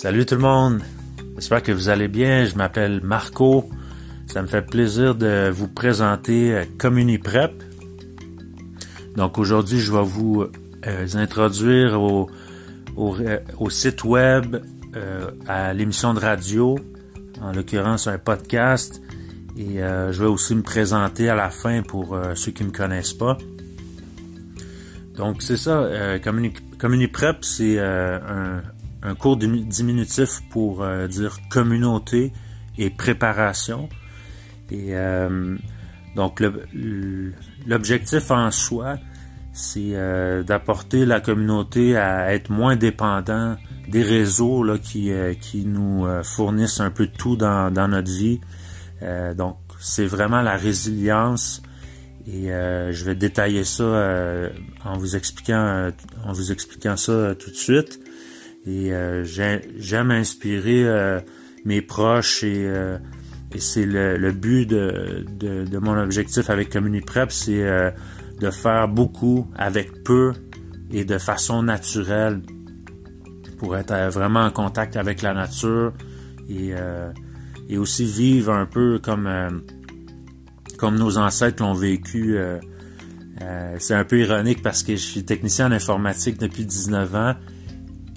Salut tout le monde. J'espère que vous allez bien. Je m'appelle Marco. Ça me fait plaisir de vous présenter euh, CommuniPrep. Donc aujourd'hui, je vais vous euh, introduire au, euh, au, site web, à l'émission de radio, en l'occurrence un podcast. Et je vais aussi me présenter à la fin pour ceux qui ne me connaissent pas. Donc c'est ça, CommuniPrep, c'est un, un cours diminutif pour euh, dire communauté et préparation. Et euh, donc l'objectif en soi, c'est euh, d'apporter la communauté à être moins dépendant des réseaux là, qui, qui nous fournissent un peu de tout dans, dans notre vie. donc c'est vraiment la résilience et je vais détailler ça en vous expliquant en vous expliquant ça tout de suite. Et euh, j'aime inspirer euh, mes proches et, euh, c'est le, but de, mon objectif avec CommuniPrep, c'est de faire beaucoup avec peu et de façon naturelle pour être vraiment en contact avec la nature et, et aussi vivre un peu comme, comme nos ancêtres l'ont vécu. c'est un peu ironique parce que je suis technicien en informatique depuis 19 ans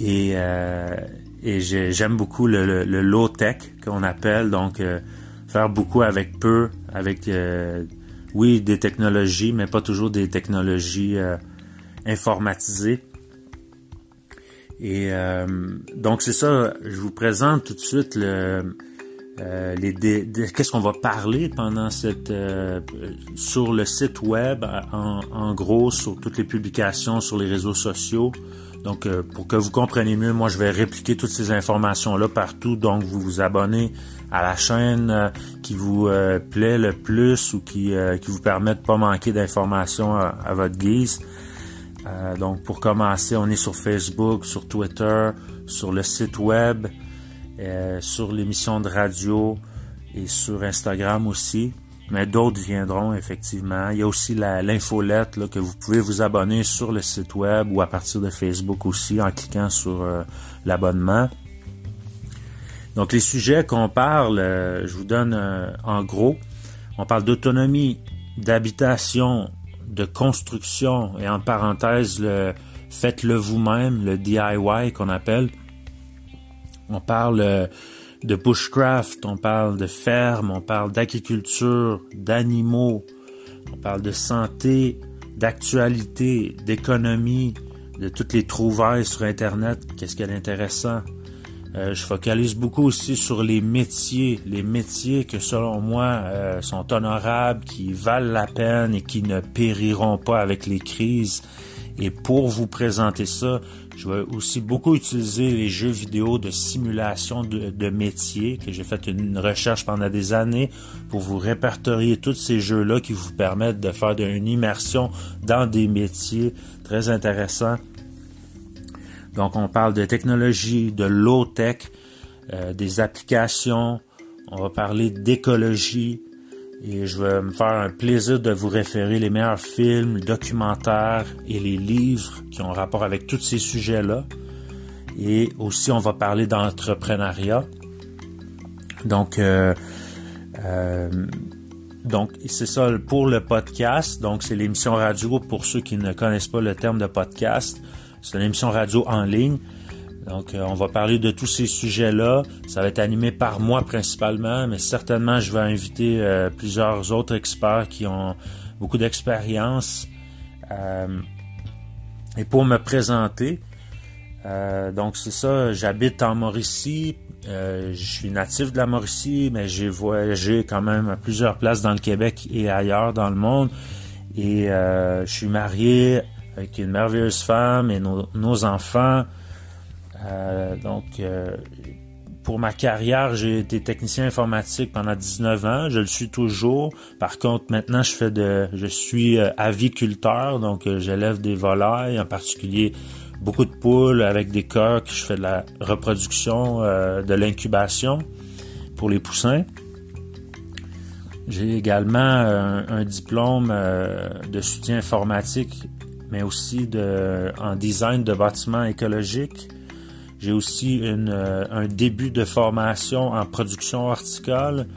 et, euh, et j'aime beaucoup le, le, low tech qu'on appelle, donc euh, faire beaucoup avec peu, avec euh, oui des technologies, mais pas toujours des technologies informatisées. Et donc c'est ça, je vous présente tout de suite le, les qu'est-ce qu'on va parler pendant cette sur le site web en, en, gros sur toutes les publications sur les réseaux sociaux donc, euh, pour que vous compreniez mieux, moi, je vais répliquer toutes ces informations-là partout. Donc, vous vous abonnez à la chaîne euh, qui vous euh, plaît le plus ou qui, qui vous permet de pas manquer d'informations à, votre guise. donc, pour commencer, on est sur Facebook, sur Twitter, sur le site web, sur l'émission de radio et sur Instagram aussi mais d'autres viendront effectivement. Il y a aussi l'infolette que vous pouvez vous abonner sur le site web ou à partir de Facebook aussi en cliquant sur euh, l'abonnement. Donc les sujets qu'on parle, euh, je vous donne euh, en gros, on parle d'autonomie, d'habitation, de construction et en parenthèse le faites-le vous-même, le DIY qu'on appelle. On parle de bushcraft, on parle de ferme, on parle d'agriculture, d'animaux, on parle de santé, d'actualité, d'économie, de toutes les trouvailles sur Internet, qu'est-ce qu'il y a d'intéressant. Euh, je focalise beaucoup aussi sur les métiers, les métiers que selon moi euh, sont honorables, qui valent la peine et qui ne périront pas avec les crises. Et pour vous présenter ça, je vais aussi beaucoup utiliser les jeux vidéo de simulation de, de métier, que j'ai fait une recherche pendant des années pour vous répertorier tous ces jeux-là qui vous permettent de faire une immersion dans des métiers très intéressants. Donc on parle de technologie, de low-tech, euh, des applications, on va parler d'écologie, et je vais me faire un plaisir de vous référer les meilleurs films, documentaires et les livres qui ont rapport avec tous ces sujets-là. Et aussi, on va parler d'entrepreneuriat. Donc, euh, euh, donc c'est ça pour le podcast. Donc, c'est l'émission radio pour ceux qui ne connaissent pas le terme de podcast. C'est une émission radio en ligne. Donc, euh, on va parler de tous ces sujets-là. Ça va être animé par moi principalement, mais certainement, je vais inviter euh, plusieurs autres experts qui ont beaucoup d'expérience. Euh, et pour me présenter, donc c'est ça, j'habite en Mauricie. je suis natif de la Mauricie, mais j'ai voyagé quand même à plusieurs places dans le Québec et ailleurs dans le monde. Et je suis marié avec une merveilleuse femme et nos enfants. Euh, donc, euh, pour ma carrière, j'ai été technicien informatique pendant 19 ans. Je le suis toujours. Par contre, maintenant, je fais de, je suis euh, aviculteur, donc j'élève des volailles, en particulier beaucoup de poules avec des coques. Je fais de la reproduction, de l'incubation pour les poussins. J'ai également un, diplôme de soutien informatique, mais aussi de, en design de bâtiments écologiques. J'ai aussi une, un début de formation en production horticole.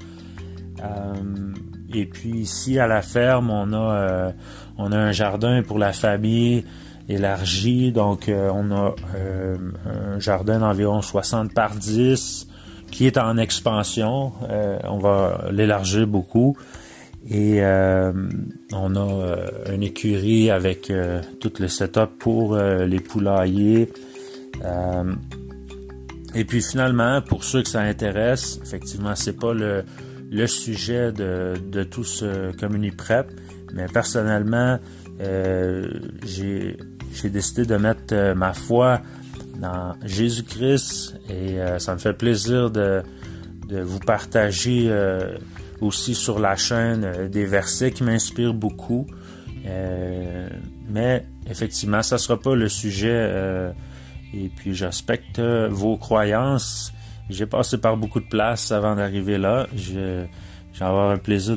et puis ici à la ferme, on a, on a un jardin pour la famille élargi. Donc, on a un jardin d'environ 60 par 10 qui est en expansion. on va l'élargir beaucoup. Et euh, on a euh, une écurie avec euh, tout le setup pour les poulaillers. Et puis finalement, pour ceux que ça intéresse, effectivement, c'est pas le, sujet de, tout ce community prep, mais personnellement, j'ai décidé de mettre ma foi dans Jésus-Christ et ça me fait plaisir de, vous partager aussi sur la chaîne euh, des versets qui m'inspirent beaucoup. Euh, mais effectivement, ça sera pas le sujet. Euh, et puis, je respecte vos croyances. J'ai passé par beaucoup de places avant d'arriver là. J'ai avoir un plaisir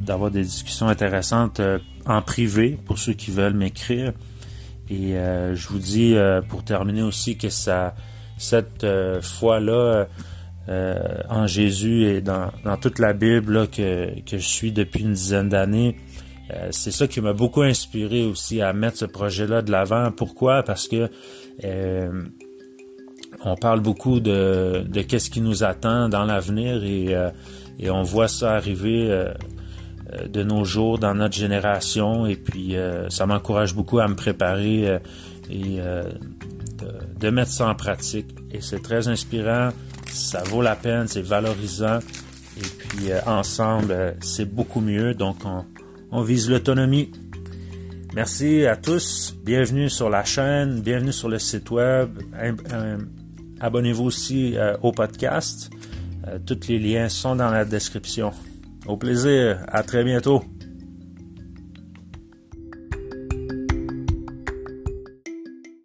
d'avoir des discussions intéressantes en privé pour ceux qui veulent m'écrire. Et je vous dis pour terminer aussi que ça, cette fois-là, euh, en Jésus et dans, toute la Bible que, je suis depuis une dizaine d'années. Euh, c'est ça qui m'a beaucoup inspiré aussi à mettre ce projet-là de l'avant. Pourquoi? Parce que euh, on parle beaucoup de, qu'est-ce qui nous attend dans l'avenir et, on voit ça arriver de nos jours dans notre génération et puis ça m'encourage beaucoup à me préparer et de, mettre ça en pratique. Et c'est très inspirant ça vaut la peine, c'est valorisant. Et puis euh, ensemble, euh, c'est beaucoup mieux. Donc on, vise l'autonomie. Merci à tous. Bienvenue sur la chaîne, bienvenue sur le site web. Abonnez-vous aussi euh, au podcast. tous les liens sont dans la description. Au plaisir. À très bientôt.